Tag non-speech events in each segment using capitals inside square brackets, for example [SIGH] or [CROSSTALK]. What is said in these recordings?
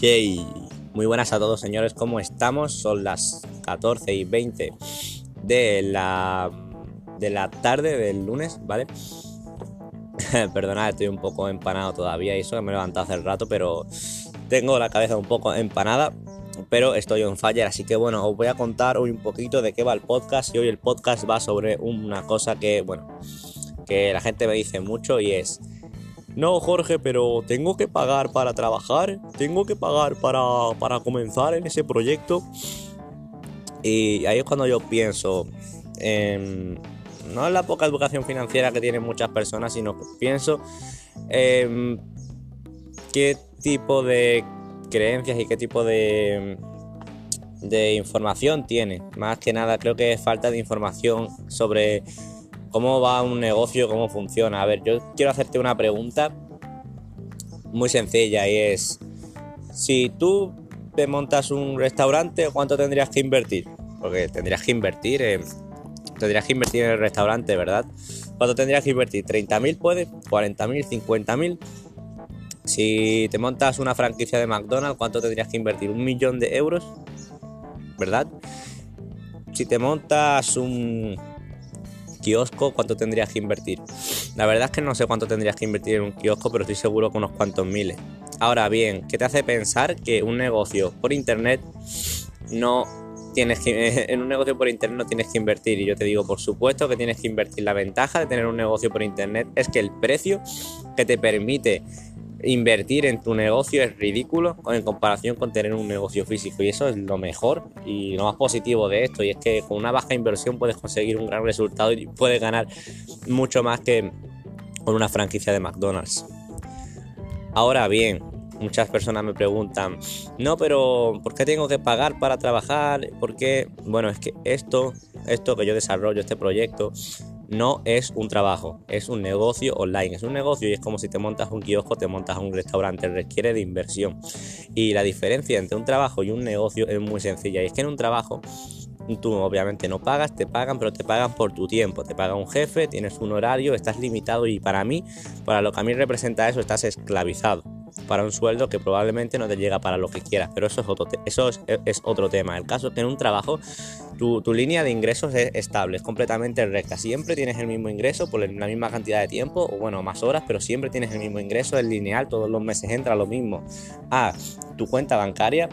Yay. Muy buenas a todos señores, ¿cómo estamos? Son las 14 y 20 de la, de la tarde del lunes, ¿vale? [LAUGHS] Perdonad, estoy un poco empanado todavía y eso que me he levantado hace rato, pero tengo la cabeza un poco empanada, pero estoy on fire, así que bueno, os voy a contar hoy un poquito de qué va el podcast y hoy el podcast va sobre una cosa que, bueno, que la gente me dice mucho y es no, Jorge, pero tengo que pagar para trabajar, tengo que pagar para, comenzar en ese proyecto. Y ahí es cuando yo pienso, no en la poca educación financiera que tienen muchas personas, sino que pienso en qué tipo de creencias y qué tipo de, de información tiene. Más que nada creo que es falta de información sobre cómo va un negocio, cómo funciona. A ver, yo quiero hacerte una pregunta muy sencilla y es, si tú te montas un restaurante, ¿cuánto tendrías que invertir? Porque tendrías que invertir en, tendrías que invertir en el restaurante, ¿verdad? ¿Cuánto tendrías que invertir? ¿30.000 puede? ¿40.000? ¿50.000? Si te montas una franquicia de McDonald's, ¿cuánto tendrías que invertir? ¿Un millón de euros? ¿Verdad? Si te montas un, kiosco, ¿cuánto tendrías que invertir? La verdad es que no sé cuánto tendrías que invertir en un kiosco, pero estoy seguro que unos cuantos miles. Ahora bien, ¿qué te hace pensar que un negocio por internet no tienes que [LAUGHS] en un negocio por internet no tienes que invertir y yo te digo por supuesto que tienes que invertir la ventaja de tener un negocio por internet es que el precio que te permite invertir en tu negocio es ridículo en comparación con tener un negocio físico y eso es lo mejor y lo más positivo de esto y es que con una baja inversión puedes conseguir un gran resultado y puedes ganar mucho más que con una franquicia de McDonald's. Ahora bien, muchas personas me preguntan, no, pero ¿por qué tengo que pagar para trabajar? ¿Por qué? Bueno, es que esto, esto que yo desarrollo, este proyecto, no es un trabajo, es un negocio online. Es un negocio y es como si te montas un kiosco, te montas un restaurante, requiere de inversión. Y la diferencia entre un trabajo y un negocio es muy sencilla. Y es que en un trabajo tú obviamente no pagas, te pagan, pero te pagan por tu tiempo. Te paga un jefe, tienes un horario, estás limitado y para mí, para lo que a mí representa eso, estás esclavizado para un sueldo que probablemente no te llega para lo que quieras, pero eso es otro, eso es, otro tema. El caso es que en un trabajo tu, línea de ingresos es estable, es completamente recta. Siempre tienes el mismo ingreso por la misma cantidad de tiempo, o bueno, más horas, pero siempre tienes el mismo ingreso, es lineal, todos los meses entra lo mismo a tu cuenta bancaria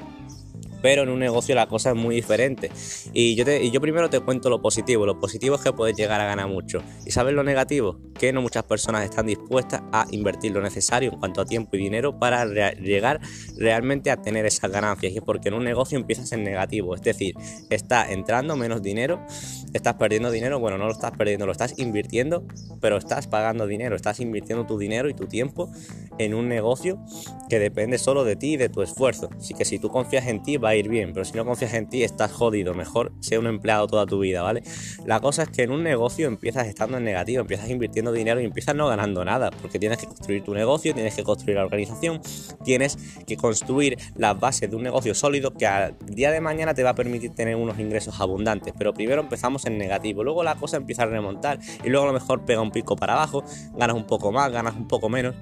pero en un negocio la cosa es muy diferente. Y yo, primero te cuento lo positivo. Lo positivo es que puedes llegar a ganar mucho. ¿Y sabes lo negativo? Que no muchas personas están dispuestas a invertir lo necesario en cuanto a tiempo y dinero para llegar realmente a tener esas ganancias. Y es porque en un negocio empiezas en negativo. Es decir, está entrando menos dinero, estás perdiendo dinero. Bueno, no lo estás perdiendo, lo estás invirtiendo, pero estás pagando dinero. Estás invirtiendo tu dinero y tu tiempo en un negocio que depende solo de ti y de tu esfuerzo. Así que si tú confías en ti, va ir bien, pero si no confías en ti estás jodido, mejor sea un empleado toda tu vida, ¿vale? La cosa es que en un negocio empiezas estando en negativo, empiezas invirtiendo dinero y empiezas no ganando nada, porque tienes que construir tu negocio, tienes que construir la organización, tienes que construir las bases de un negocio sólido que al día de mañana te va a permitir tener unos ingresos abundantes, pero primero empezamos en negativo, luego la cosa empieza a remontar y luego a lo mejor pega un pico para abajo, ganas un poco más, ganas un poco menos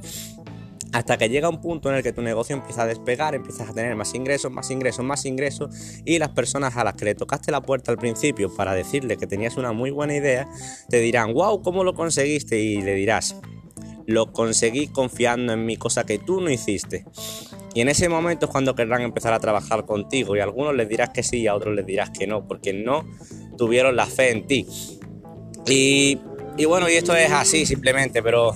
hasta que llega un punto en el que tu negocio empieza a despegar, empiezas a tener más ingresos, más ingresos, más ingresos y las personas a las que le tocaste la puerta al principio para decirle que tenías una muy buena idea, te dirán, wow, ¿cómo lo conseguiste? Y le dirás, lo conseguí confiando en mi cosa que tú no hiciste. Y en ese momento es cuando querrán empezar a trabajar contigo y a algunos les dirás que sí y a otros les dirás que no, porque no tuvieron la fe en ti. Y, y bueno, y esto es así simplemente, pero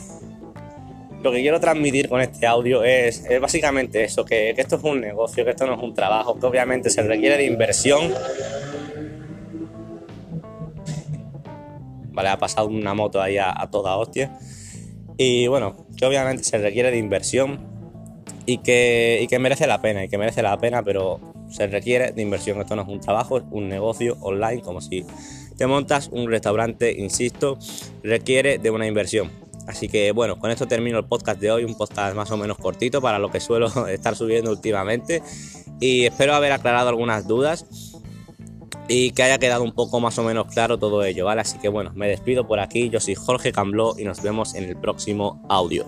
lo que quiero transmitir con este audio es, básicamente eso, que, esto es un negocio, que esto no es un trabajo, que obviamente se requiere de inversión. Vale, ha pasado una moto ahí a, toda hostia. Y bueno, que obviamente se requiere de inversión y que, y que merece la pena, y que merece la pena, pero se requiere de inversión. Esto no es un trabajo, es un negocio online, como si te montas un restaurante, insisto, requiere de una inversión. Así que bueno, con esto termino el podcast de hoy, un podcast más o menos cortito para lo que suelo [LAUGHS] estar subiendo últimamente. Y espero haber aclarado algunas dudas y que haya quedado un poco más o menos claro todo ello, ¿vale? Así que bueno, me despido por aquí, yo soy Jorge Cambló y nos vemos en el próximo audio.